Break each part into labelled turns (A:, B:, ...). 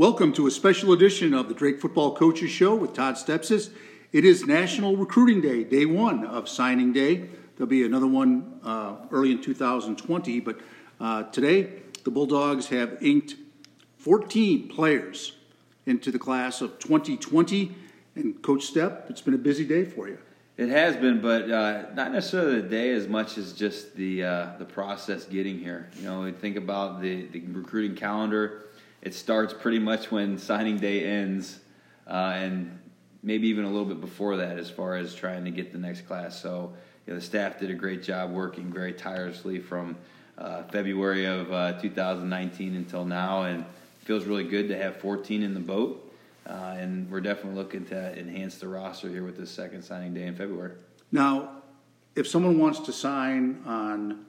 A: Welcome to a special edition of the Drake Football Coaches Show with Todd Stepsis. It is National Recruiting Day, day one of signing day. There'll be another one uh, early in 2020, but uh, today the Bulldogs have inked 14 players into the class of 2020. And Coach Stepp, it's been a busy day for you.
B: It has been, but uh, not necessarily the day as much as just the uh, the process getting here. You know, we think about the, the recruiting calendar. It starts pretty much when signing day ends, uh, and maybe even a little bit before that, as far as trying to get the next class. So, you know, the staff did a great job working very tirelessly from uh, February of uh, 2019 until now, and feels really good to have 14 in the boat. Uh, and we're definitely looking to enhance the roster here with this second signing day in February.
A: Now, if someone wants to sign on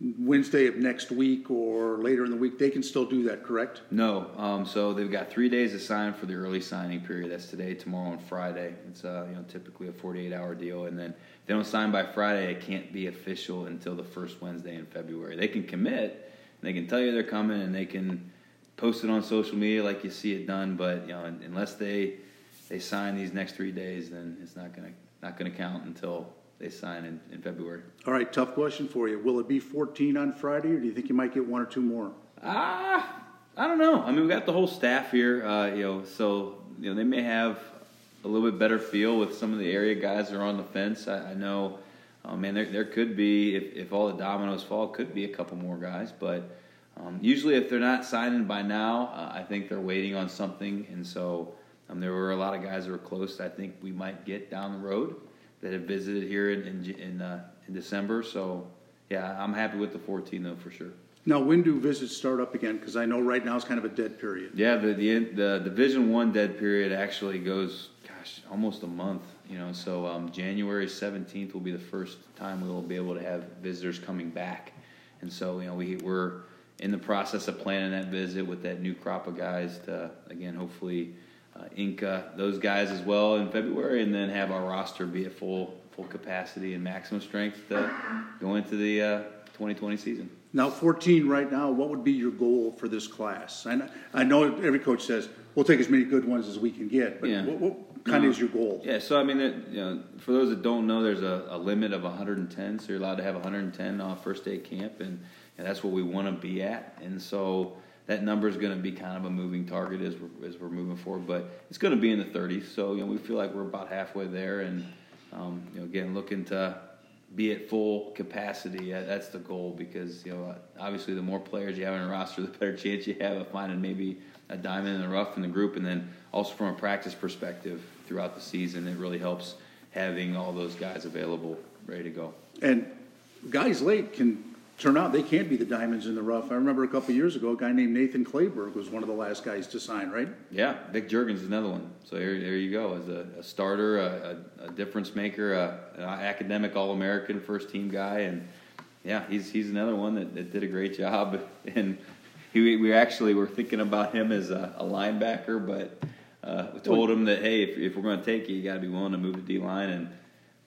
A: Wednesday of next week or later in the week, they can still do that, correct?
B: No. Um, so they've got three days to sign for the early signing period. That's today, tomorrow, and Friday. It's uh, you know typically a 48-hour deal, and then if they don't sign by Friday, it can't be official until the first Wednesday in February. They can commit, they can tell you they're coming, and they can post it on social media like you see it done. But you know, unless they they sign these next three days, then it's not gonna not gonna count until they sign in, in February.
A: All right, tough question for you. Will it be 14 on Friday, or do you think you might get one or two more?
B: Ah, I don't know. I mean, we got the whole staff here, uh, you know, so you know they may have a little bit better feel with some of the area guys that are on the fence. I, I know, uh, man, there there could be if if all the dominoes fall, could be a couple more guys, but um, usually, if they're not signing by now, uh, I think they're waiting on something. And so um, there were a lot of guys that were close. I think we might get down the road that have visited here in in, in, uh, in December. So yeah, I'm happy with the 14 though for sure.
A: Now, when do visits start up again? Because I know right now it's kind of a dead period.
B: Yeah, the the, the Division One dead period actually goes, gosh, almost a month. You know, so um, January 17th will be the first time we will be able to have visitors coming back, and so you know we we're in the process of planning that visit with that new crop of guys to again hopefully uh, Inca those guys as well in February, and then have our roster be at full full capacity and maximum strength to go into the uh, 2020 season.
A: Now, 14 right now. What would be your goal for this class? And I know every coach says we'll take as many good ones as we can get, but yeah. what, what kind is your goal?
B: Yeah, so I mean, you know, for those that don't know, there's a, a limit of 110, so you're allowed to have 110 off first day camp, and and that's what we want to be at. And so that number is going to be kind of a moving target as we're, as we're moving forward, but it's going to be in the 30s. So you know, we feel like we're about halfway there, and um, you know, again, looking to be at full capacity. That's the goal because you know, obviously, the more players you have in a roster, the better chance you have of finding maybe a diamond in the rough in the group, and then also from a practice perspective throughout the season, it really helps having all those guys available, ready to go.
A: And guys late can turn out they can't be the diamonds in the rough. I remember a couple years ago, a guy named Nathan Clayberg was one of the last guys to sign, right?
B: Yeah, Vic Jurgens is another one. So here, there you go, as a, a starter, a, a, difference maker, a, an academic All-American first team guy, and yeah, he's he's another one that, that did a great job. And he, we actually were thinking about him as a, a linebacker, but uh, we told him that hey, if, if we're going to take you, you got to be willing to move to D line and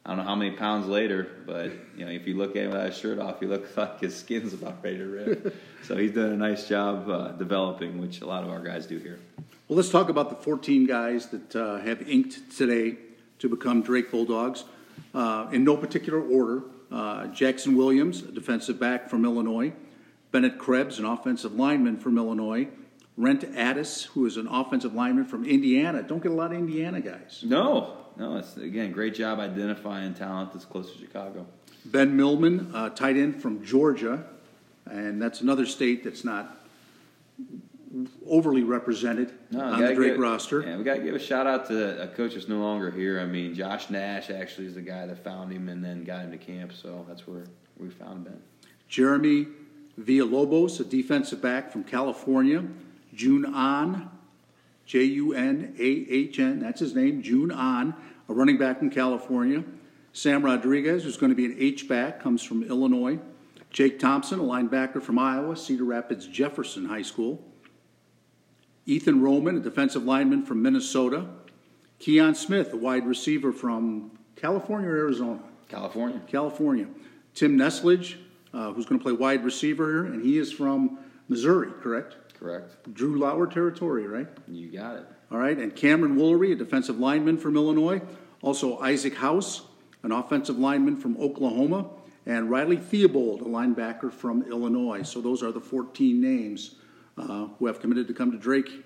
B: I don't know how many pounds later, but you know, if you look at him without his shirt off, he looks like his skin's about ready to rip. so he's done a nice job uh, developing, which a lot of our guys do here.
A: Well, let's talk about the 14 guys that uh, have inked today to become Drake Bulldogs. Uh, in no particular order, uh, Jackson Williams, a defensive back from Illinois, Bennett Krebs, an offensive lineman from Illinois, Rent Addis, who is an offensive lineman from Indiana. Don't get a lot of Indiana guys.
B: No, no, it's again great job identifying talent that's close to Chicago.
A: Ben Millman, uh, tight end from Georgia, and that's another state that's not overly represented no, on the Drake
B: give,
A: roster.
B: Yeah, we got to give a shout out to a coach that's no longer here. I mean, Josh Nash actually is the guy that found him and then got him to camp, so that's where we found Ben.
A: Jeremy Villalobos, a defensive back from California. Junahn, J U N A H N, that's his name, Junahn, a running back from California. Sam Rodriguez, who's going to be an H-back, comes from Illinois. Jake Thompson, a linebacker from Iowa, Cedar Rapids Jefferson High School. Ethan Roman, a defensive lineman from Minnesota. Keon Smith, a wide receiver from California or Arizona?
B: California.
A: California. Tim Neslage, uh, who's going to play wide receiver here, and he is from Missouri, correct?
B: correct.
A: Drew Lauer territory, right?
B: You got it.
A: All right, and Cameron Woolery, a defensive lineman from Illinois. Also Isaac House, an offensive lineman from Oklahoma, and Riley Theobald, a linebacker from Illinois. So those are the 14 names uh, who have committed to come to Drake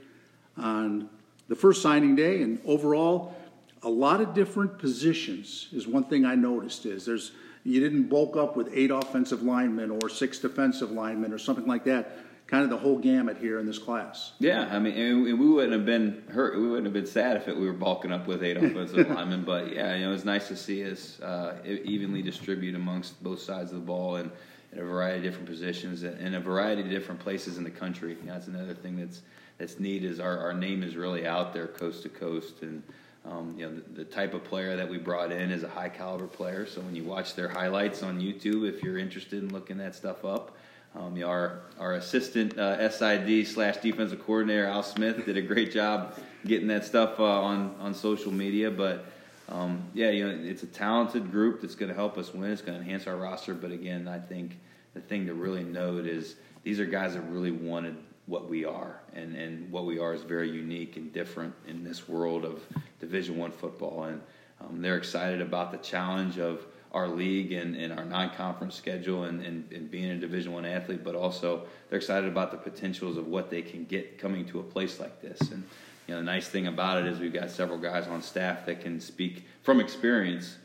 A: on the first signing day. And overall, a lot of different positions is one thing I noticed. Is there's you didn't bulk up with eight offensive linemen or six defensive linemen or something like that kind of the whole gamut here in this class.
B: Yeah, I mean, and we wouldn't have been hurt. We wouldn't have been sad if it, we were bulking up with eight offensive linemen. But yeah, you know, it's nice to see us uh, evenly distribute amongst both sides of the ball and in a variety of different positions and in a variety of different places in the country. You know, that's another thing that's that's neat is our, our name is really out there coast to coast and. Um, you know, the, the, type of player that we brought in is a high caliber player. So when you watch their highlights on YouTube, if you're interested in looking that stuff up, um, our our assistant uh, SID slash defensive coordinator Al Smith did a great job getting that stuff uh, on on social media. But um, yeah, you know, it's a talented group that's going to help us win. It's going to enhance our roster. But again, I think the thing to really note is these are guys that really wanted what we are, and and what we are is very unique and different in this world of Division One football, and um, they're excited about the challenge of our league and, and our non-conference schedule and, and, and being a division one athlete but also they're excited about the potentials of what they can get coming to a place like this. And you know the nice thing about it is we've got several guys on staff that can speak from experience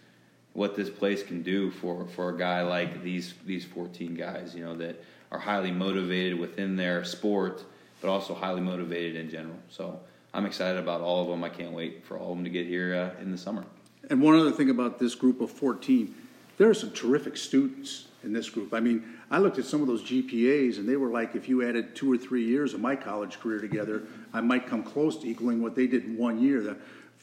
B: what this place can do for, for a guy like these these 14 guys you know that are highly motivated within their sport but also highly motivated in general. So I'm excited about all of them. I can't wait for all of them to get here uh, in the summer
A: and one other thing about this group of 14, there are some terrific students in this group. I mean, I looked at some of those GPAs, and they were like, if you added two or three years of my college career together, I might come close to equaling what they did in one year. The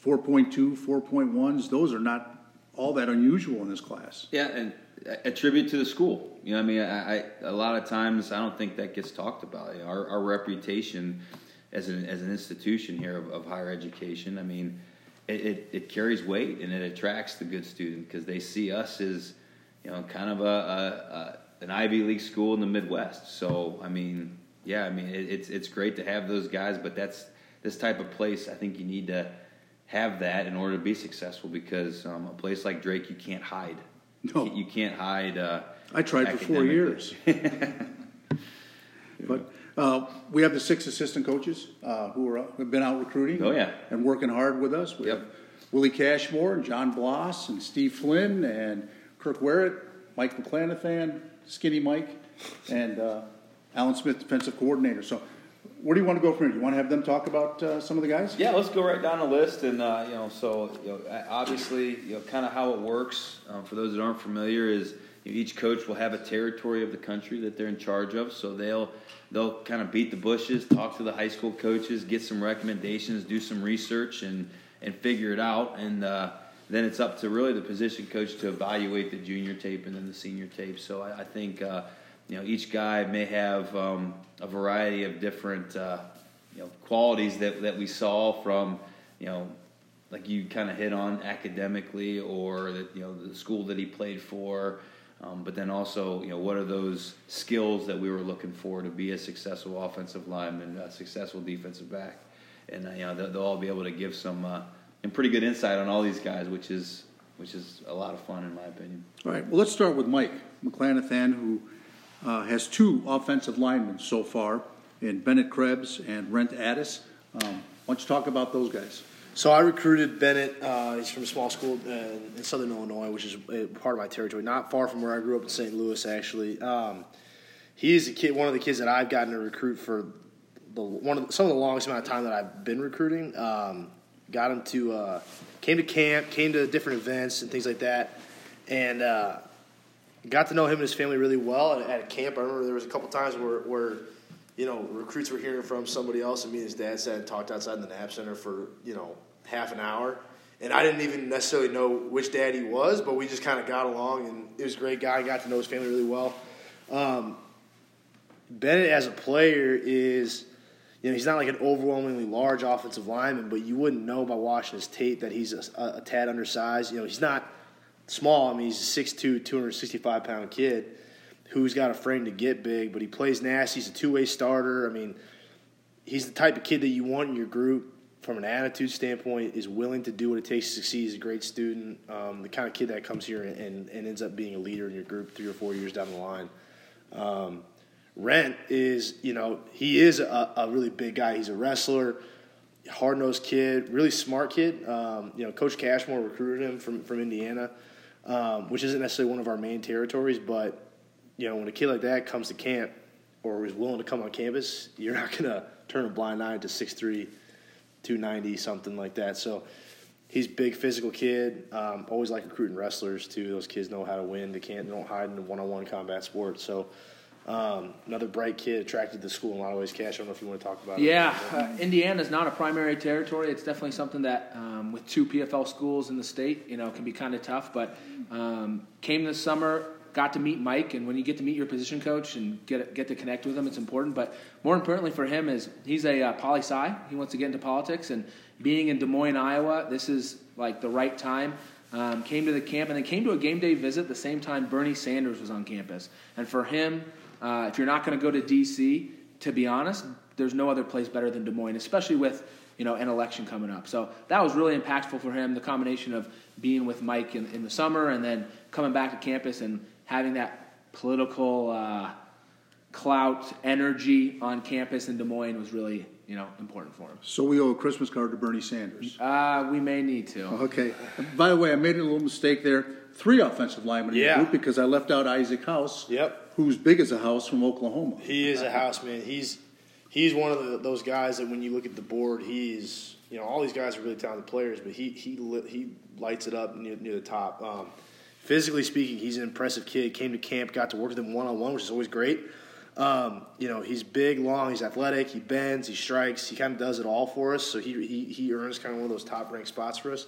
A: 4.2, 4.1s, those are not all that unusual in this class.
B: Yeah, and attribute to the school. You know, I mean, I, I, a lot of times I don't think that gets talked about. You know, our, our reputation as an as an institution here of, of higher education. I mean, it, it, it, carries weight and it attracts the good student because they see us as you know kind of a, a, a, an Ivy League school in the Midwest. So I mean, yeah, I mean it, it's it's great to have those guys, but that's this type of place. I think you need to have that in order to be successful because um, a place like Drake, you can't hide. No, you can't hide. Uh,
A: I tried for four years. uh, we have the six assistant coaches uh, who are have been out recruiting.
B: Oh yeah,
A: and working hard with us. We
B: yep.
A: have Willie Cashmore and John Bloss and Steve Flynn and Kirk Werrett, Mike McClanathan, Skinny Mike, and uh, Alan Smith, defensive coordinator. So, where do you want to go from here? You want to have them talk about uh, some of the guys?
B: Yeah, let's go right down the list. And uh, you know, so you know, obviously, you know, kind of how it works um, for those that aren't familiar is each coach will have a territory of the country that they're in charge of. So they'll they'll kind of beat the bushes, talk to the high school coaches, get some recommendations, do some research, and and figure it out. And uh, then it's up to really the position coach to evaluate the junior tape and then the senior tape. So I, I think uh, you know each guy may have um, a variety of different uh, you know qualities that that we saw from you know like you kind of hit on academically or that you know the school that he played for um, but then also, you know, what are those skills that we were looking for to be a successful offensive lineman, a successful defensive back, and uh, you know they'll, they'll, all be able to give some uh, and pretty good insight on all these guys, which is which is a lot of fun in my opinion.
A: All right, well let's start with Mike McClanathan, who uh, has two offensive linemen so far in Bennett Krebs and Rent Addis. Um, why don't you talk about those guys?
C: So I recruited Bennett. Uh, he's from a small school in, Southern Illinois, which is part of my territory, not far from where I grew up in St. Louis. Actually, um, he's a kid, one of the kids that I've gotten to recruit for the one of the, some of the longest amount of time that I've been recruiting. Um, got him to uh, came to camp, came to different events and things like that, and uh, got to know him and his family really well at, at camp. I remember there was a couple times where, where you know, recruits were hearing from somebody else, and me and his dad sat and talked outside in the Knapp Center for, you know, half an hour. And I didn't even necessarily know which dad he was, but we just kind of got along, and he was a great guy. Got to know his family really well. Um, Bennett, as a player, is you know he's not like an overwhelmingly large offensive lineman, but you wouldn't know by watching his tape that he's a, a, a tad undersized. You know, he's not small. I mean, he's a 6'2", 265 pound kid who's got a frame to get big, but he plays nasty. He's a two way starter. I mean, he's the type of kid that you want in your group from an attitude standpoint. Is willing to do what it takes to succeed. He's a great student. Um, the kind of kid that comes here and, and, ends up being a leader in your group three or four years down the line. Um, Rent is, you know, he is a, a really big guy. He's a wrestler hard nosed kid, really smart kid. Um, you know, Coach Cashmore recruited him from from Indiana, um, which isn't necessarily one of our main territories, but you know, when a kid like that comes to camp or is willing to come on campus, you're not gonna turn a blind eye to 6'3", 290, something like that. So he's big physical kid. Um, always like recruiting wrestlers too. Those kids know how to win. They can't. They don't hide in the one on one combat sport. So um, another bright kid attracted to the school in a lot of ways. Cash, I don't know if you want to talk about
D: yeah, it. Yeah, uh, Indiana is not a primary territory. It's definitely something that, um, with two PFL schools in the state, you know, can be kind of tough. But um, came this summer, got to meet Mike, and when you get to meet your position coach and get get to connect with him, it's important. But more importantly for him is he's a uh, poli sci. He wants to get into politics, and being in Des Moines, Iowa, this is like the right time. Um, came to the camp and then came to a game day visit the same time Bernie Sanders was on campus. And for him, uh, if you're not going to go to D.C., to be honest, there's no other place better than Des Moines, especially with you know an election coming up. So that was really impactful for him. The combination of being with Mike in, in the summer and then coming back to campus and having that political uh, clout energy on campus in Des Moines was really you know important for him.
A: So we owe a Christmas card to Bernie Sanders.
D: Uh, we may need to.
A: Okay. By the way, I made a little mistake there. Three offensive linemen in
C: yeah.
A: the group because I left out Isaac House.
C: Yep
A: who's big as a house from Oklahoma.
C: He is a house man. He's he's one of the, those guys that when you look at the board, he's you know all these guys are really talented players, but he he he lights it up near, near the top. Um, physically speaking, he's an impressive kid. Came to camp, got to work with him one on one, which is always great. Um, you know, he's big, long, he's athletic, he bends, he strikes, he kind of does it all for us. So he he, he earns kind of one of those top ranked spots for us.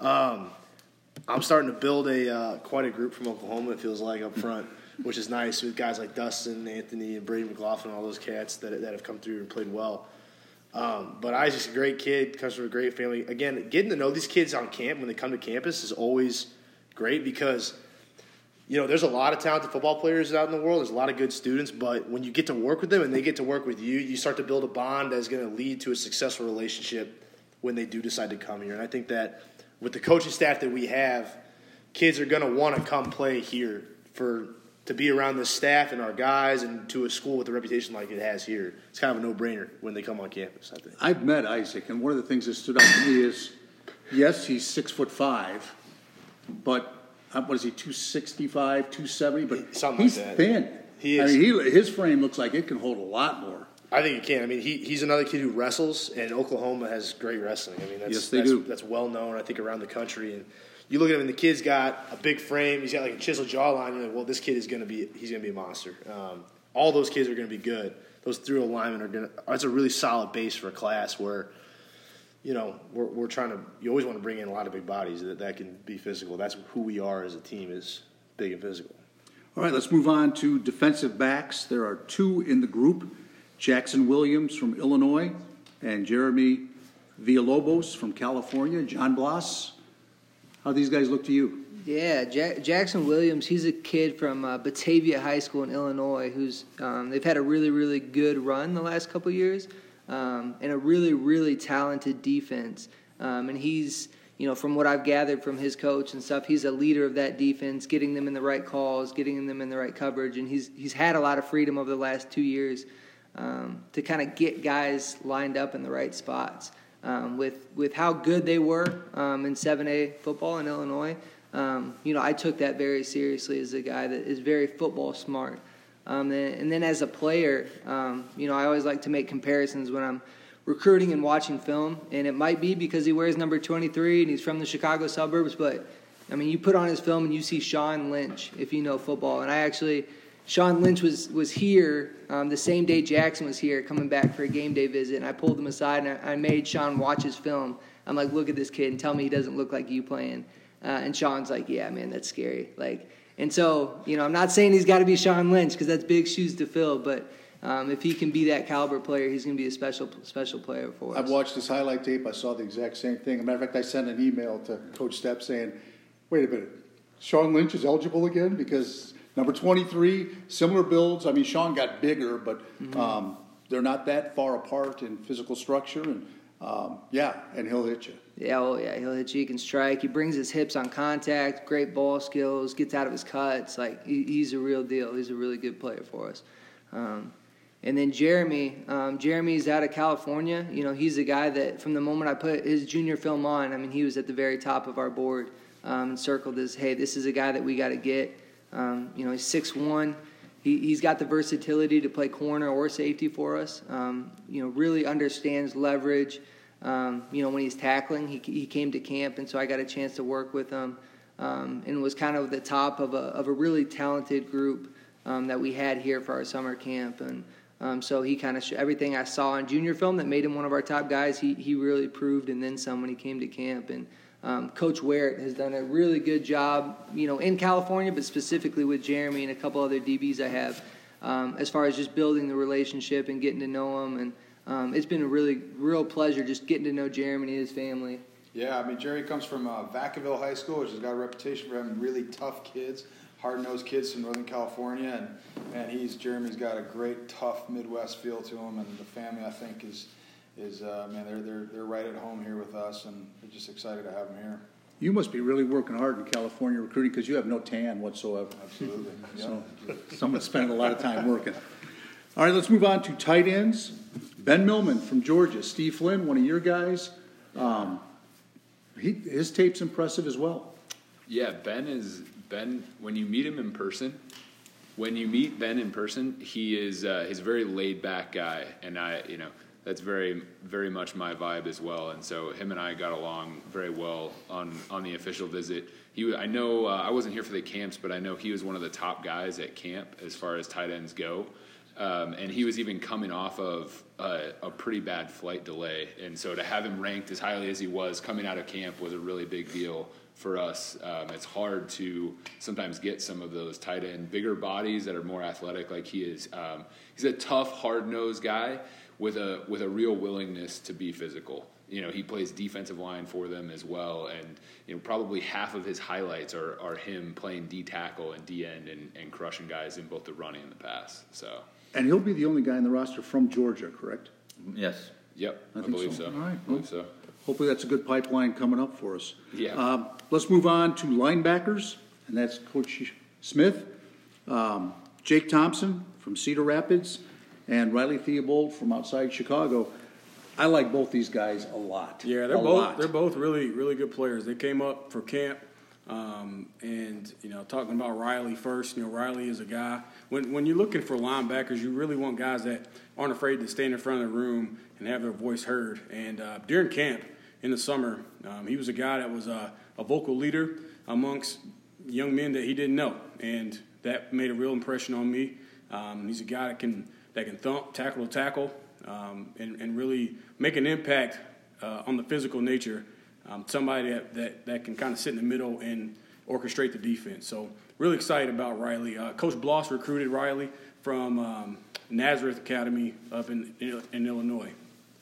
C: Um, I'm starting to build a uh, quite a group from Oklahoma. It feels like up front which is nice with guys like Dustin, Anthony, and Brady McLaughlin, all those cats that, that have come through and played well. Um, but Isaac's a great kid, comes from a great family. Again, getting to know these kids on camp when they come to campus is always great because, you know, there's a lot of talented football players out in the world. There's a lot of good students, but when you get to work with them and they get to work with you, you start to build a bond that's going to lead to a successful relationship when they do decide to come here. And I think that with the coaching staff that we have, kids are going to want to come play here for to be around the staff and our guys and to a school with a reputation like it has here. It's kind of a no brainer when they come on campus, I think.
A: I've met Isaac, and one of the things that stood out to me is yes, he's six foot five, but uh, what is he, 265, 270? But
C: Something
A: he's
C: like that.
A: thin.
C: He is.
A: I mean, he, his frame looks like it can hold a lot more.
C: I think it can. I mean, he, he's another kid who wrestles, and Oklahoma has great wrestling. I mean, that's,
A: yes, they
C: that's,
A: do.
C: That's well known, I think, around the country. And you look at him and the kid's got a big frame. He's got like a chiseled jawline. You're like, well, this kid is going to be he's going to be a monster. Um, all those kids are going to be good. Those three alignment are going to. That's a really solid base for a class where, you know, we're, we're trying to. You always want to bring in a lot of big bodies that that can be physical. That's who we are as a team is big and physical.
A: All right, let's move on to defensive backs. There are two in the group: Jackson Williams from Illinois and Jeremy Villalobos from California. John Bloss how these guys look to you?
E: Yeah, Jackson Williams. He's a kid from uh, Batavia High School in Illinois. Who's um, they've had a really really good run the last couple years, um, and a really really talented defense. Um, and he's you know from what I've gathered from his coach and stuff, he's a leader of that defense, getting them in the right calls, getting them in the right coverage, and he's he's had a lot of freedom over the last two years um, to kind of get guys lined up in the right spots um, with with how good they were um, in 7A football in Illinois. Um, you know, I took that very seriously as a guy that is very football smart. Um, and, then as a player, um, you know, I always like to make comparisons when I'm recruiting and watching film. And it might be because he wears number 23 and he's from the Chicago suburbs, but I mean, you put on his film and you see Sean Lynch if you know football. And I actually Sean Lynch was was here um, the same day Jackson was here, coming back for a game day visit, and I pulled him aside and I, I, made Sean watch his film. I'm like, look at this kid and tell me he doesn't look like you playing. Uh, and Sean's like, yeah, man, that's scary. Like, and so you know, I'm not saying he's got to be Sean Lynch because that's big shoes to fill, but. Um, if he can be that caliber player, he's going to be a special special player for us.
A: I've watched his highlight tape. I saw the exact same thing. As a matter of fact, I sent an email to Coach Stepp saying, "Wait a minute, Sean Lynch is eligible again because Number 23, similar builds. I mean, Sean got bigger, but mm-hmm. um, they're not that far apart in physical structure, and um, yeah, and he'll hit you.
E: Yeah, oh yeah, he'll hit you. He can strike. He brings his hips on contact. Great ball skills. Gets out of his cuts. Like he, he's a real deal. He's a really good player for us. Um, and then Jeremy, um, Jeremy's out of California. You know, he's a guy that from the moment I put his junior film on, I mean, he was at the very top of our board um, and circled as, hey, this is a guy that we got to get. Um, you know, he's six one. He, he's got the versatility to play corner or safety for us. Um, you know, really understands leverage. Um, you know, when he's tackling, he, he came to camp, and so I got a chance to work with him um, and was kind of the top of a, of a really talented group um, that we had here for our summer camp. And um, so he kind of, everything I saw on junior film that made him one of our top guys, he, he really proved, and then some when he came to camp. And um, Coach Ware has done a really good job, you know, in California, but specifically with Jeremy and a couple other DBs I have, um, as far as just building the relationship and getting to know them. And um, it's been a really real pleasure just getting to know Jeremy and his family.
F: Yeah, I mean Jerry comes from uh, Vacaville High School, which has got a reputation for having really tough kids, hard-nosed kids from Northern California, and man, he's Jeremy's got a great, tough Midwest feel to him, and the family I think is is uh, man, they're they're they're right at home here with us, and we're just excited to have him here.
A: You must be really working hard in California recruiting because you have no tan whatsoever.
F: Absolutely.
A: So someone's spending a lot of time working. All right, let's move on to tight ends. Ben Millman from Georgia, Steve Flynn, one of your guys. Um, he, his tape's impressive as well.
G: Yeah, Ben is Ben. When you meet him in person, when you meet Ben in person, he is uh, he's a very laid back guy, and I you know that's very very much my vibe as well. And so him and I got along very well on on the official visit. He I know uh, I wasn't here for the camps, but I know he was one of the top guys at camp as far as tight ends go. Um, and he was even coming off of a, pretty bad flight delay, and so to have him ranked as highly as he was coming out of camp was a really big deal for us. Um, it's hard to sometimes get some of those tight end, bigger bodies that are more athletic, like he is. Um, he's a tough, hard nosed guy with a with a real willingness to be physical. You know, he plays defensive line for them as well, and you know probably half of his highlights are, are him playing D tackle and D end and, and crushing guys in both the running and the pass. So.
A: And he'll be the only guy in the roster from Georgia, correct?
B: Yes.
G: Yep,
A: I
G: I,
A: think
G: believe
A: so.
G: so.
A: All right.
G: I believe so.
A: Hopefully, that's a good pipeline coming up for us.
G: Yeah.
A: Um, let's move on to linebackers, and that's Coach Smith, um, Jake Thompson from Cedar Rapids, and Riley Theobald from outside Chicago. I like both these guys a lot.
H: Yeah, they're
A: a
H: both
A: lot.
H: they're both really really good players. They came up for camp, um, and you know, talking about Riley first. You know, Riley is a guy. When when you're looking for linebackers, you really want guys that aren't afraid to stand in front of the room and have their voice heard. And uh, during camp in the summer, um, he was a guy that was uh, a vocal leader amongst young men that he didn't know, and that made a real impression on me. Um, he's a guy that can that can thump, tackle to tackle, um, and, and really make an impact uh, on the physical nature. Um, somebody that, that, that can kind of sit in the middle and orchestrate the defense. So really excited about Riley. Uh, Coach Bloss recruited Riley from um, Nazareth Academy up in, in Illinois.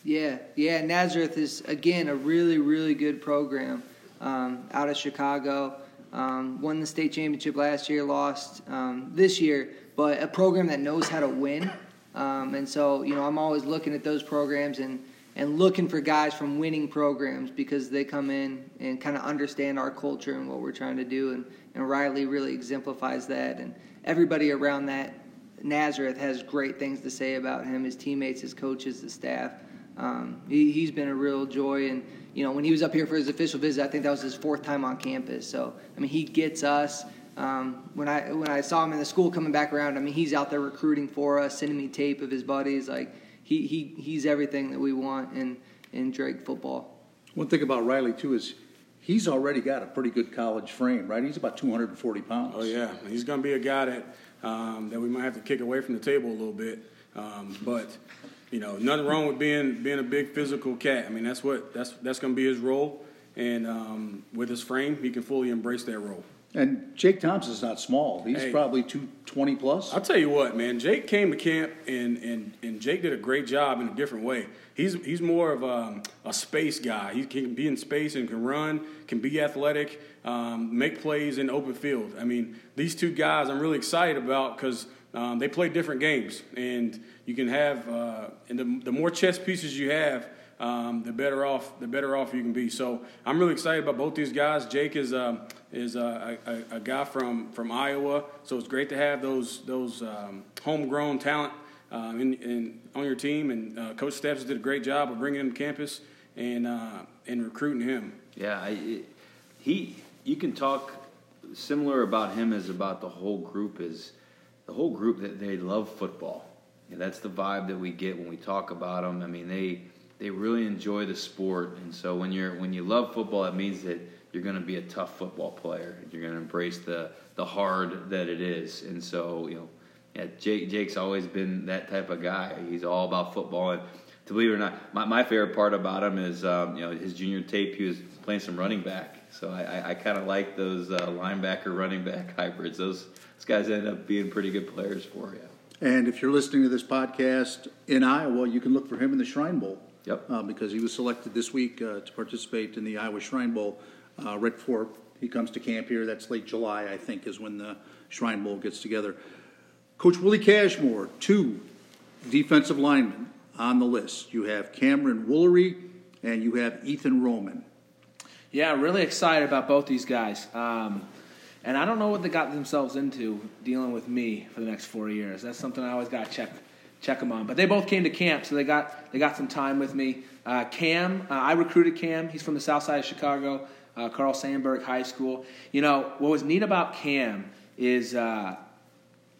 E: Yeah, yeah. Nazareth is again a really, really good program um, out of Chicago. Um, won the state championship last year, lost um, this year, but a program that knows how to win. Um, and so, you know, I'm always looking at those programs and and looking for guys from winning programs because they come in and kind of understand our culture and what we're trying to do. And, and Riley really exemplifies that. And everybody around that Nazareth has great things to say about him his teammates, his coaches, the staff. Um, he, he's been a real joy. And, you know, when he was up here for his official visit, I think that was his fourth time on campus. So, I mean, he gets us. Um, when I when I saw him in the school coming back around, I mean, he's out there recruiting for us, sending me tape of his buddies. Like, he, he he's everything that we want in in Drake football.
A: One thing about Riley too is he's already got a pretty good college frame, right? He's about 240 pounds.
H: Oh yeah, he's going to be a guy that um, that we might have to kick away from the table a little bit. Um, but you know, nothing wrong with being being a big physical cat. I mean, that's what that's that's going to be his role, and um, with his frame, he can fully embrace that role.
A: And Jake Thompson's not small. He's
H: Hey.
A: probably 220 plus.
H: I'll tell you what, man. Jake came to camp, and and, and Jake did a great job in a different way. He's he's more of a, a space guy. He can be in space and can run, can be athletic, um, make plays in open field. I mean, these two guys I'm really excited about because um, they play different games, and you can have uh, and the, the more chess pieces you have, um, the better off the better off you can be. So I'm really excited about both these guys. Jake is um, is a, a, a, guy from, from Iowa, so it's great to have those those um, homegrown talent um, in, in, on your team. And uh, Coach Steps did a great job of bringing him to campus and uh, and recruiting him.
B: Yeah, I, he you can talk similar about him as about the whole group is the whole group that they love football. And that's the vibe that we get when we talk about them. I mean, they they really enjoy the sport, and so when you're when you love football, it means that you're going to be a tough football player. You're going to embrace the the hard that it is, and so you know, yeah, Jake Jake's always been that type of guy. He's all about football, and to believe it or not, my, my favorite part about him is um, you know his junior tape. He was playing some running back, so I, I, I kind of like those uh, linebacker running back hybrids. Those those guys end up being pretty good players for you.
A: And if you're listening to this podcast in Iowa, you can look for him in the Shrine Bowl.
B: Yep.
A: Uh, because he was selected this week uh, to participate in the Iowa Shrine Bowl uh, right before he comes to camp here. That's late July, I think, is when the Shrine Bowl gets together. Coach Willie Cashmore, two defensive linemen on the list. You have Cameron Woolery and you have Ethan Roman.
D: Yeah, really excited about both these guys. Um, and I don't know what they got themselves into dealing with me for the next four years. That's something I always got to check check them on. But they both came to camp, so they got they got some time with me. Uh, Cam, uh, I recruited Cam. He's from the South Side of Chicago, uh, Carl Sandburg High School. You know what was neat about Cam is uh,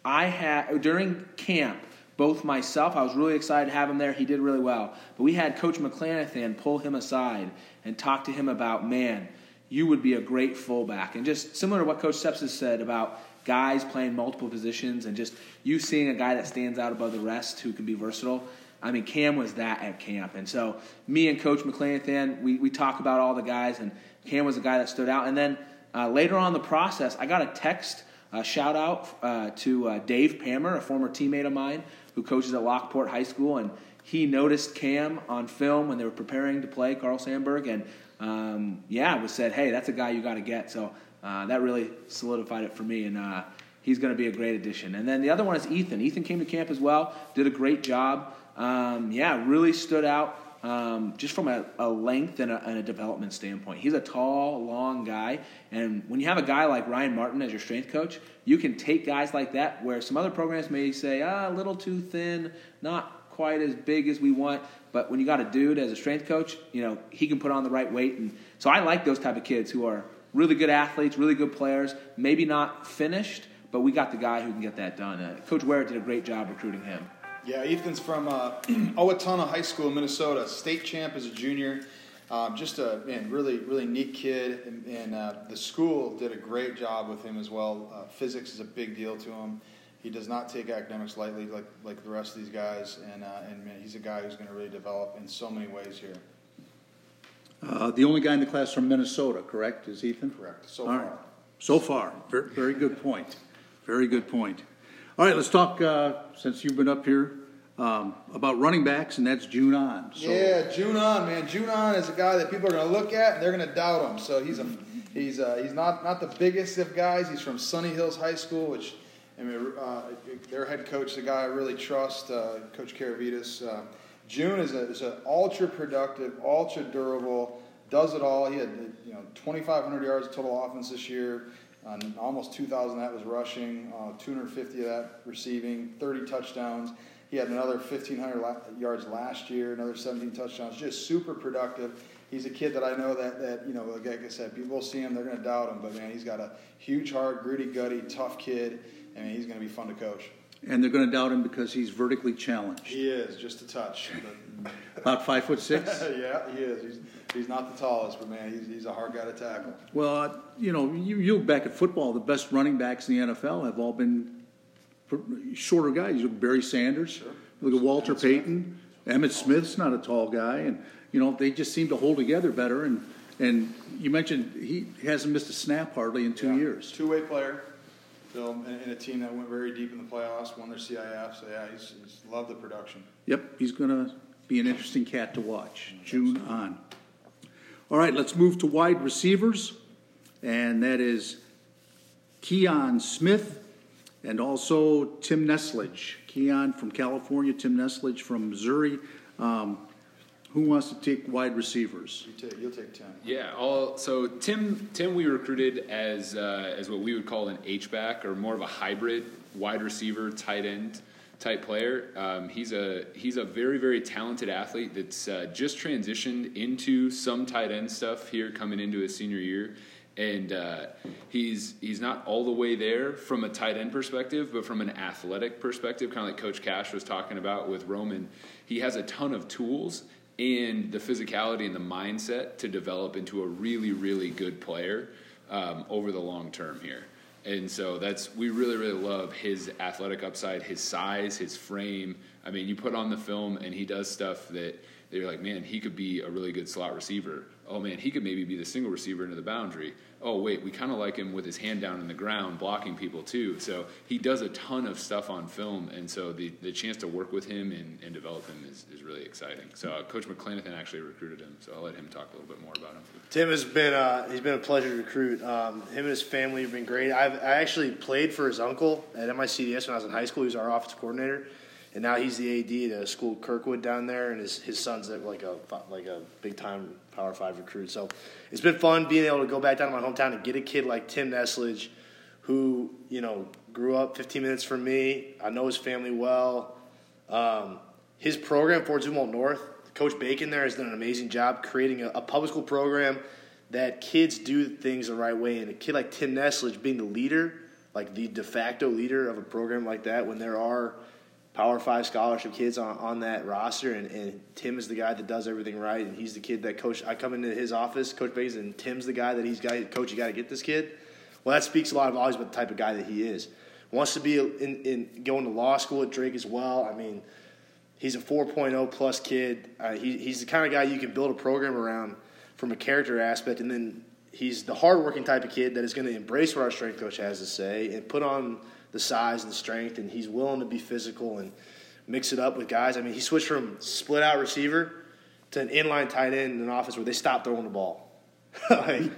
D: I had during camp. Both myself, I was really excited to have him there. He did really well. But we had Coach McClanathan pull him aside and talk to him about, man, you would be a great fullback. And just similar to what Coach Steps said about guys playing multiple positions and just you seeing a guy that stands out above the rest who can be versatile. I mean, Cam was that at camp. And so me and Coach McClanathan, we, we talk about all the guys, and Cam was the guy that stood out. And then uh, later on the process, I got a text, a shout out uh, to uh, Dave Pammer, a former teammate of mine who coaches at Lockport High School. And he noticed Cam on film when they were preparing to play Carl Sandburg. And um, yeah, was said, hey, that's a guy you got to get. So uh, that really solidified it for me, and uh, he's going to be a great addition. And then the other one is Ethan. Ethan came to camp as well, did a great job. Um, yeah, really stood out um, just from a, a length and a, and a, development standpoint. He's a tall, long guy, and when you have a guy like Ryan Martin as your strength coach, you can take guys like that where some other programs may say, ah, a little too thin, not quite as big as we want. But when you got a dude as a strength coach, you know he can put on the right weight, and so I like those type of kids who are really good athletes, really good players. Maybe not finished, but we got the guy who can get that done. Uh, Coach Ware did a great job recruiting him.
F: Yeah, Ethan's from uh, Owatonna High School in Minnesota, state champ as a junior. Um, just a man, really, really neat kid, and, and uh, the school did a great job with him as well. Uh, physics is a big deal to him. He does not take academics lightly, like like the rest of these guys, and uh, and man, he's a guy who's going to really develop in so many ways here.
A: Uh, the only guy in the class from Minnesota, correct, is Ethan?
F: Correct. So
A: All
F: far.
A: So far. Very, very good point. Very good point. All right, let's talk, uh, since you've been up here, um, about running backs, and that's Junahn.
F: So. Yeah, Junahn, man. Junahn is a guy that people are going to look at and they're going to doubt him. So he's a he's uh, he's not not the biggest of guys. He's from Sunny Hills High School, which I mean, uh, their head coach, the guy I really trust, uh, Coach Karavitas. Uh, June is a is an ultra productive, ultra durable, does it all. He had you know 2,500 yards of total offense this year. Almost 2,000 that was rushing, uh, 250 of that receiving, 30 touchdowns. He had another 1,500 la- yards last year, another 17 touchdowns. Just super productive. He's a kid that I know that, that you know, like I said, people see him, they're going to doubt him, but man, he's got a huge heart, gritty, gutty, tough kid, and he's going to be fun to coach.
A: And they're going to doubt him because he's vertically challenged.
F: He is, just a touch.
A: About five foot six?
F: yeah, he is. He's, he's not the tallest, but man, he's, he's a hard guy to tackle.
A: Well, uh, you know, you, you look back at football, the best running backs in the NFL have all been shorter guys. You look at Barry Sanders, sure. look at Walter Payton. Smith. Emmitt Smith's not a tall guy, and you know they just seem to hold together better. And and you mentioned he hasn't missed a snap hardly in two
F: yeah.
A: years.
F: Two way player. So in, in, a team that went very deep in the playoffs, won their CIF. So yeah, he's, he's loved the production.
A: Yep, he's going to be an interesting cat to watch. Junahn. All right, let's move to wide receivers, and that is Keon Smith And also Tim Neslage, Keon from California, Tim Neslage from Missouri. Um, who wants to take wide receivers?
F: You take, you'll take Tim.
G: Yeah, all so Tim Tim we recruited as uh, as what we would call an H back or more of a hybrid wide receiver tight end type player. Um, he's a he's a very very talented athlete that's uh, just transitioned into some tight end stuff here coming into his senior year, and uh, he's he's not all the way there from a tight end perspective, but from an athletic perspective, kind of like Coach Cash was talking about with Roman, he has a ton of tools and the physicality and the mindset to develop into a really, really good player um, over the long term here. And so that's we really, really love his athletic upside, his size, his frame. I mean, you put on the film and he does stuff that they're like, man, he could be a really good slot receiver. Oh man, he could maybe be the single receiver into the boundary oh wait, we kind of like him with his hand down in the ground, blocking people too. So he does a ton of stuff on film, and so the, the chance to work with him and, and develop him is, is really exciting. So uh, Coach McClanathan actually recruited him, so I'll let him talk a little bit more about him.
C: Tim has been uh, he's been a pleasure to recruit. Um, him and his family have been great. I've, I actually played for his uncle at MICDS when I was in high school. He was our office coordinator and now he's the AD at a school Kirkwood down there, and his his son's like a like a big time Power Five recruit. So it's been fun being able to go back down to my hometown and get a kid like Tim Neslage, who you know grew up 15 minutes from me. I know his family well. Um, his program, Fort Zumwalt North, Coach Bacon there has done an amazing job creating a, a public school program that kids do things the right way. And a kid like Tim Neslage being the leader, like the de facto leader of a program like that, when there are Power Five scholarship kids on, on that roster, and, and Tim is the guy that does everything right, and he's the kid that coach. I come into his office, Coach Bays, and Tim's the guy that he's got. Coach, you got to get this kid. Well, that speaks a lot of volumes about the type of guy that he is. Wants to be in, in going to law school at Drake as well. I mean, he's a 4.0 plus kid. Uh, he, he's the kind of guy you can build a program around from a character aspect, and then he's the hardworking type of kid that is going to embrace what our strength coach has to say and put on the size and strength, and he's willing to be physical and mix it up with guys. I mean, he switched from split out receiver to an inline tight end in an office where they stop throwing the ball. like,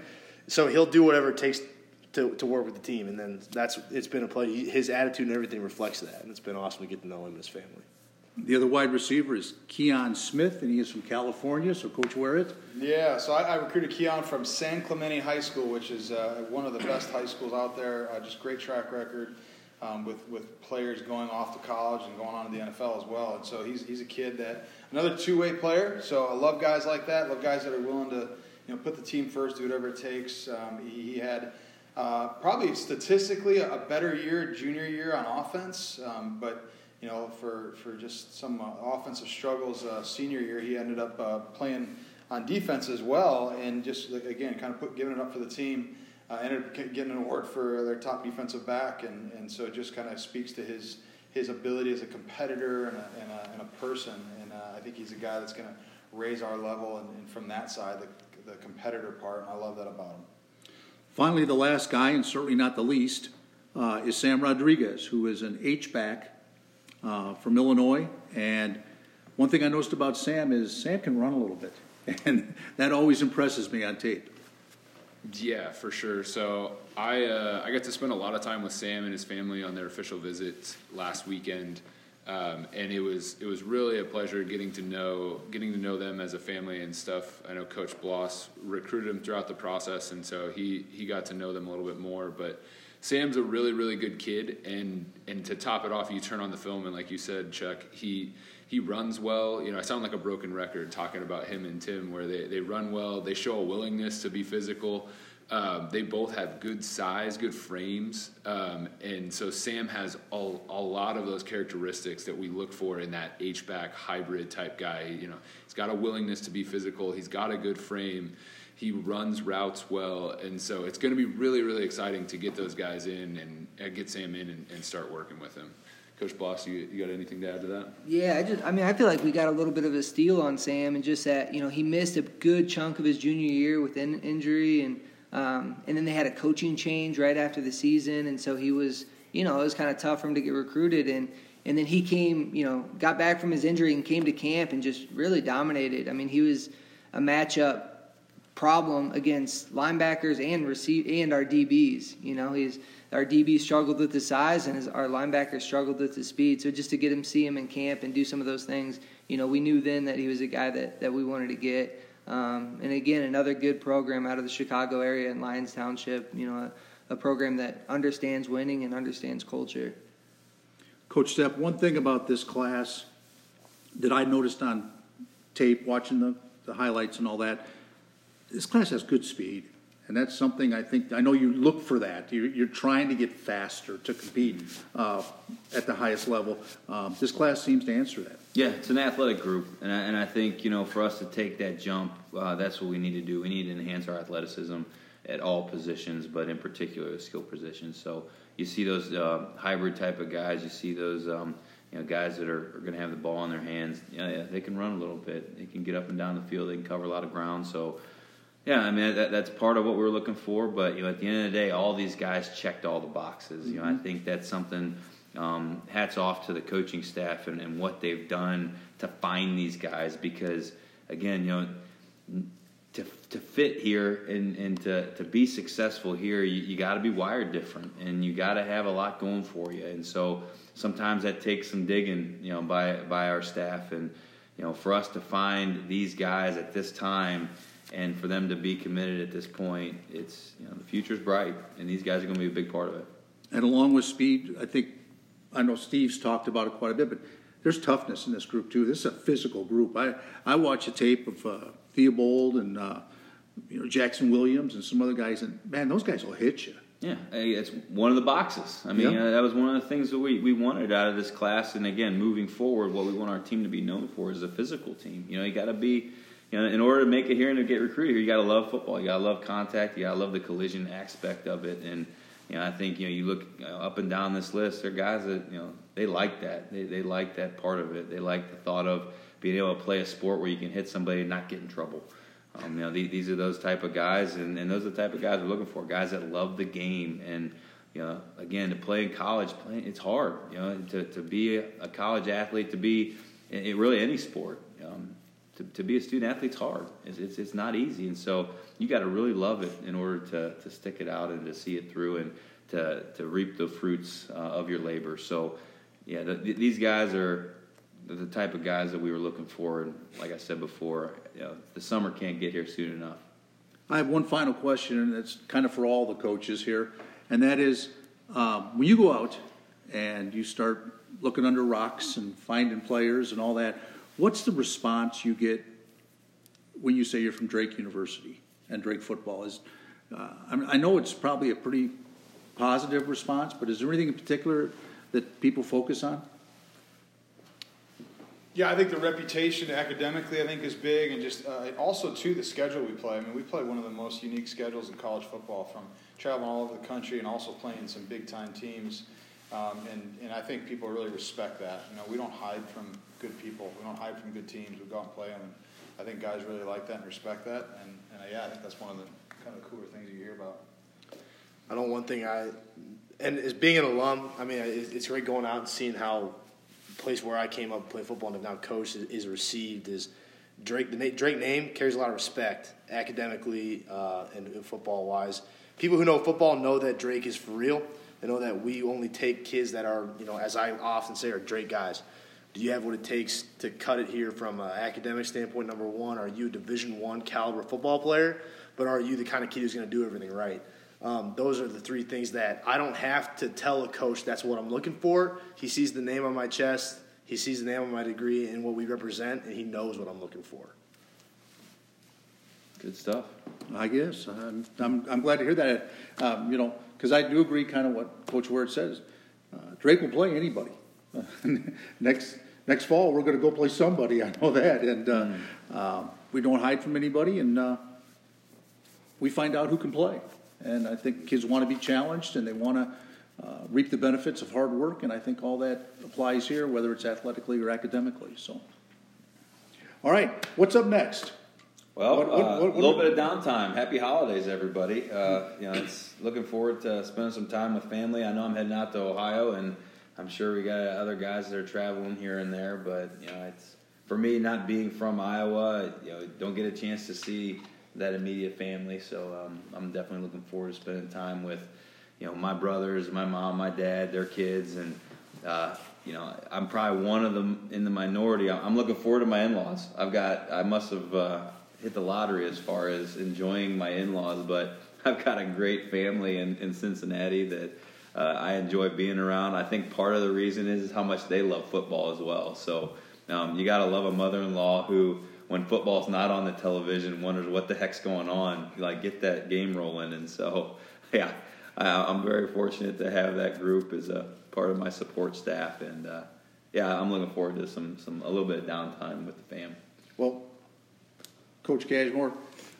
C: so he'll do whatever it takes to, to work with the team, and then that's it's been a play. His attitude and everything reflects that, and it's been awesome to get to know him and his family.
A: The other wide receiver is Keon Smith, and he is from California. So, Coach Wherrett?
F: Yeah, so I, I recruited Keon from San Clemente High School, which is uh, one of the best high schools out there. Uh, just great track record um, with with players going off to college and going on to the NFL as well. And so he's he's a kid that another two way player. So I love guys like that. Love guys that are willing to you know put the team first, do whatever it takes. Um, he, he, had. Uh, probably statistically a better year junior year on offense, um, but you know for for just some uh, offensive struggles uh, senior year, he ended up uh, playing on defense as well, and just again kind of put giving it up for the team uh, ended up getting an award for their top defensive back, and, and so it just kind of speaks to his his ability as a competitor and a, and a, and a person. And uh, I think he's a guy that's going to raise our level, and, and, from that side, the, the competitor part, I love that about him.
A: Finally, the last guy, and certainly not the least, uh, is Sam Rodriguez, who is an H back uh, from Illinois. And one thing I noticed about Sam is Sam can run a little bit, and that always impresses me on tape.
G: Yeah, for sure. So I uh, I got to spend a lot of time with Sam and his family on their official visit last weekend, um, and it was it was really a pleasure getting to know getting to know them as a family and stuff. I know Coach Bloss recruited him throughout the process, and so he he got to know them a little bit more. But Sam's a really really good kid, and and to top it off, you turn on the film and like you said, Chuck, he he runs well. You know, I sound like a broken record talking about him and Tim, where they, they run well, they show a willingness to be physical. Um, they both have good size, good frames, um, and so Sam has a, a lot of those characteristics that we look for in that H back hybrid type guy. You know, he's got a willingness to be physical. He's got a good frame. He runs routes well, and so it's going to be really, really exciting to get those guys in and, and get Sam in and, and start working with him. Coach Bloss, you, you got anything to add to that?
E: Yeah, I just I mean I feel like we got a little bit of a steal on Sam, and just that you know he missed a good chunk of his junior year with an injury, and um, and then they had a coaching change right after the season, and so he was you know it was kind of tough for him to get recruited, and and then he came you know got back from his injury and came to camp and just really dominated. I mean he was a matchup problem against linebackers and receive and our DBs. You know, he's our DB struggled with the size and his, our linebackers struggled with the speed. So just to get him, see him in camp and do some of those things, you know, we knew then that he was a guy that, that we wanted to get. Um, and again, another good program out of the Chicago area in Lyons Township. You know, a, a program that understands winning and understands culture.
A: Coach Stepp, one thing about this class that I noticed on tape, watching the, the highlights and all that, this class has good speed. And that's something I think, I know you look for that. You're, you're trying to get faster to compete uh, at the highest level. Um, this class seems to answer that.
B: Yeah, it's an athletic group. And I, and I think, you know, for us to take that jump, uh, that's what we need to do. We need to enhance our athleticism at all positions, but in particular the skill positions. So you see those uh, hybrid type of guys, you see those. Um, you know, guys that are, are going to have the ball in their hands, yeah, yeah, they can run a little bit. They can get up and down the field. They can cover a lot of ground. So, yeah, I mean that, that's part of what we were looking for. But you know, at the end of the day, all these guys checked all the boxes. You know, I think that's something. Um, hats off to the coaching staff and, and what they've done to find these guys because, again, you know, to, to fit here and, and to, to be successful here, you, you got to be wired different and you got to have a lot going for you. And so sometimes that takes some digging, you know, by, by our staff. And, you know, for us to find these guys at this time and for them to be committed at this point, it's, you know, the future's bright and these guys are going to be a big part of it.
A: And along with speed, I think, I know Steve's talked about it quite a bit, but there's toughness in this group too. This is a physical group. I, I watch a tape of uh, Theobald and uh, you know Jackson Williams and some other guys, and man, those guys will hit you.
B: Yeah, it's one of the boxes. I mean,
A: Yeah.
B: uh, that was one of the things that we, we wanted out of this class. And again, moving forward, what we want our team to be known for is a physical team. You know, you got to be, you know, in order to make it here and to get recruited here, you got to love football. You got to love contact. You got to love the collision aspect of it. And you know, I think you know, you look uh, up and down this list. There are guys that you know they like that. They they like that part of it. They like the thought of being able to play a sport where you can hit somebody and not get in trouble. Um, you know, these, these are those type of guys, and, and those are the type of guys we're looking for. Guys that love the game, and you know, again, to play in college, play, it's hard. You know, to, to be a, college athlete, to be in, in really any sport, um, to, to be a student athlete's hard. It's, it's, it's not easy, and so you got to really love it in order to, to stick it out and to see it through and to, to reap the fruits uh, of your labor. So, yeah, the, these guys are the, type of guys that we were looking for. And like I said before, you know, the summer can't get here soon enough.
A: I have one final question, and it's kind of for all the coaches here, and that is um, when you go out and you start looking under rocks and finding players and all that, what's the response you get when you say you're from Drake University and Drake football? Is uh, I, know it's probably a pretty positive response, but is there anything in particular that people focus on?
F: Yeah, I think the reputation academically, I think, is big, and just uh, also too the schedule we play. I mean, we play one of the most unique schedules in college football, from traveling all over the country and also playing some big time teams. Um, and, and I think people really respect that. You know, we don't hide from good people. We don't hide from good teams. We go out and play them. And I think guys really like that and respect that. And, and yeah, I think that's one of the kind of cooler things you hear about.
C: I know one thing I, and as being an alum, I mean, it's great going out and seeing how the place where I came up and played football and have now coached is, is received. Is Drake the Drake name carries a lot of respect academically uh, and, and football wise. People who know football know that Drake is for real. They know that we only take kids that are, you know, as I often say, are Drake guys. Do you have what it takes to cut it here from an academic standpoint? Number one, are you a Division One caliber football player? But are you the kind of kid who's going to do everything right? Um, those are the three things that I don't have to tell a coach that's what I'm looking for. He sees the name on my chest, he sees the name on my degree and what we represent, and he knows what I'm looking for.
B: Good stuff.
A: I guess I'm, I'm, I'm glad to hear that. Um, you know, because I do agree, kind of what Coach Word says. Uh, Drake will play anybody. next next fall, we're going to go play somebody. I know that, and uh, uh, we don't hide from anybody, and uh, we find out who can play. And I think kids want to be challenged, and they want to uh, reap the benefits of hard work. And I think all that applies here, whether it's athletically or academically. So, all right, what's up next?
B: Well,
A: What- what-
B: uh,
A: what-
B: a little bit of downtime. Happy holidays, everybody. Uh, you know, it's looking forward to spending some time with family. I know I'm heading out to Ohio, and I'm sure we got other guys that are traveling here and there. But you know, it's for me not being from Iowa. You know, don't get a chance to see that immediate family. So um, I'm definitely looking forward to spending time with, you know, my brothers, my mom, my dad, their kids, and uh, you know, I'm probably one of them in the minority. I'm looking forward to my in-laws. I've got, I must have uh, hit the lottery as far as enjoying my in-laws, but I've got a great family in, in Cincinnati that uh, I enjoy being around. I think part of the reason is, is how much they love football as well. So um, you got to love a mother-in-law who, when football's not on the television, wonders what the heck's going on. Like get that game rolling, and so yeah, I, I'm very fortunate to have that group as a part of my support staff, and uh, yeah, I'm looking forward to some some a little bit of downtime with the fam.
A: Well, Coach Cashmore,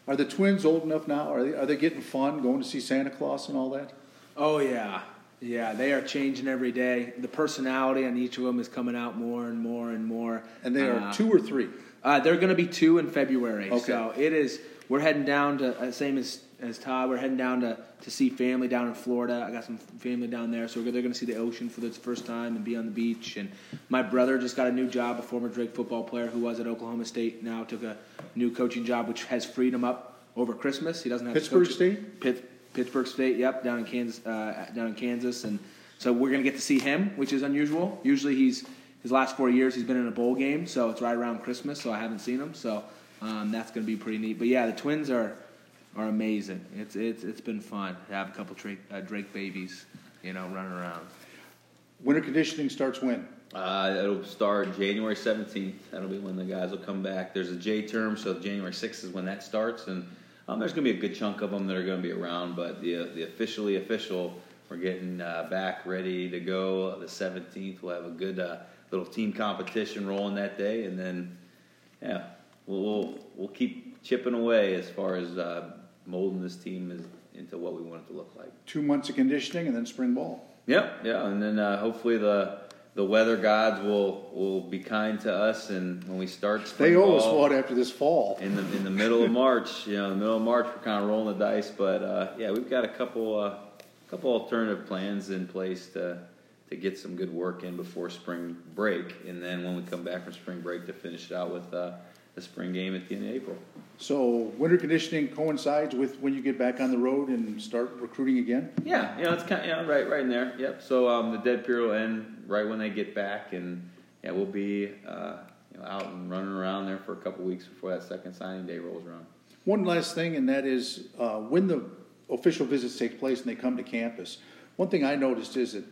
A: are the twins old enough now? Are they, are they getting fun going to see Santa Claus and all that?
D: Oh yeah, yeah. They are changing every day. The personality on each of them is coming out more and more and more.
A: And they are
D: Uh,
A: two or three.
D: Uh, they're going to be two in February.
A: Okay.
D: So it is. We're heading down to uh, same as as Todd. We're heading down to to see family down in Florida. I got some family down there, so they're going to see the ocean for the first time and be on the beach. And my brother just got a new job, a former Drake football player who was at Oklahoma State. Now took a new coaching job, which has freed him up over Christmas. He doesn't have Pittsburg
A: State?
D: Pitt, Pittsburg State. Yep, down in Kansas. Uh, down in Kansas, and so we're going to get to see him, which is unusual. Usually he's his last four years he's been in a bowl game, so it's right around Christmas, so I haven't seen him. So um, that's going to be pretty neat. But yeah, the twins are are amazing. It's it's it's been fun to have a couple Drake, uh, Drake babies, you know, running around.
A: Winter conditioning starts when?
B: Uh, it'll start January 17th. That'll be when the guys will come back. There's a J term, so January 6th is when that starts, and um, there's going to be a good chunk of them that are going to be around. But the uh, the officially official, we're getting uh, back ready to go. The 17th, we'll have a good uh, little team competition rolling that day, and then yeah, we'll we'll, we'll keep chipping away as far as uh, molding this team as, into what we want it to look like.
A: Two months of conditioning and then spring ball.
B: Yep, yeah, and then uh, hopefully the the weather gods will will be kind to us, and when we start spring
A: They owe us what after this fall?
B: in the in the middle of March, you know, the middle of March, we're kind of rolling the dice, but uh, yeah, we've got a couple uh, couple alternative plans in place to to get some good work in before spring break, and then when we come back from spring break to finish it out with uh, the spring game at the end of April.
A: So winter conditioning coincides with when you get back on the road and start recruiting again?
B: Yeah, you know, it's kind of, you know, right, right in there. Yep. So um, the dead period will end right when they get back, and yeah, we'll be uh, you know, out and running around there for a couple weeks before that second signing day rolls around.
A: One last thing, and that is uh, when the official visits take place and they come to campus. One thing I noticed is that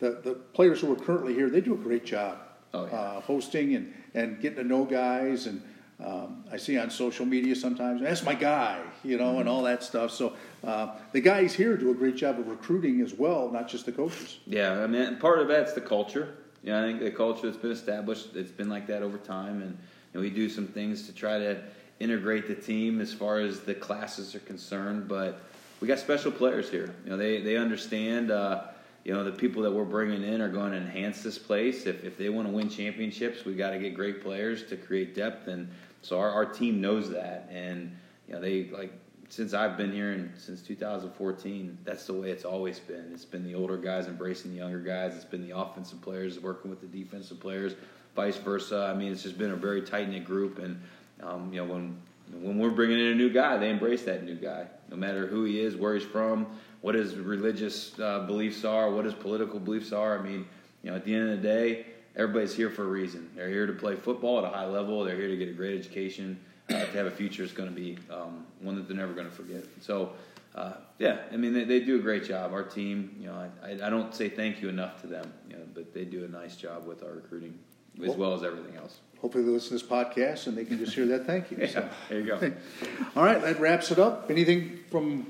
A: the, the players who are currently here, they do a great job
B: Oh, yeah.
A: uh, hosting and, and getting to know guys. And um, I see on social media sometimes, that's my guy, you know,
B: Mm-hmm.
A: and all that stuff. So uh, the guys here do a great job of recruiting as well, not just the coaches.
B: Yeah, I mean, part of that's the culture. You know, I think the culture that's been established, it's been like that over time, and, and we do some things to try to integrate the team as far as the classes are concerned. But we got special players here. You know, they they understand. Uh, you know, the people that we're bringing in are going to enhance this place. If if they want to win championships, we got to get great players to create depth, and so our our team knows that. And you know, they like since I've been here and since 2014, that's the way it's always been. It's been the older guys embracing the younger guys. It's been the offensive players working with the defensive players, vice versa. I mean, it's just been a very tight knit group. And um, you know, when when we're bringing in a new guy, they embrace that new guy, no matter who he is, where he's from, what his religious uh, beliefs are, what his political beliefs are. I mean, you know, at the end of the day, everybody's here for a reason. They're here to play football at a high level. They're here to get a great education. Uh, to have a future is going to be um, one that they're never going to forget. So, uh, yeah, I mean, they, they do a great job. Our team, you know, I, I, I don't say thank you enough to them, you know, but they do a nice job with our recruiting as well as everything else.
A: Hopefully they listen to this podcast and they can just hear that thank you. So.
B: There you go.
A: All right, that wraps it up. Anything from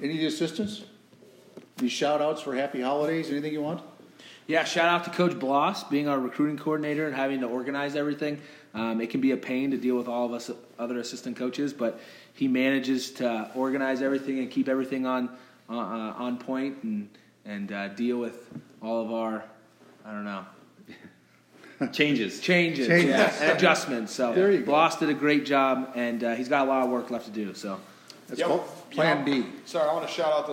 A: any of the assistants? Any shout outs for happy holidays? Anything you want?
D: Yeah, shout out to Coach Bloss being our recruiting coordinator and having to organize everything. Um, it can be a pain to deal with all of us other assistant coaches, but he manages to organize everything and keep everything on uh, uh, on point and and uh, deal with all of our I don't know
B: Changes.
D: changes,
A: Changes.
D: Yeah, and adjustments. So
A: There you go.
D: Bloss did a great job, and uh, he's got a lot of work left to do. So.
A: That's
F: Yep.
A: called Plan
F: You know,
A: B.
F: Sorry, I want to shout out those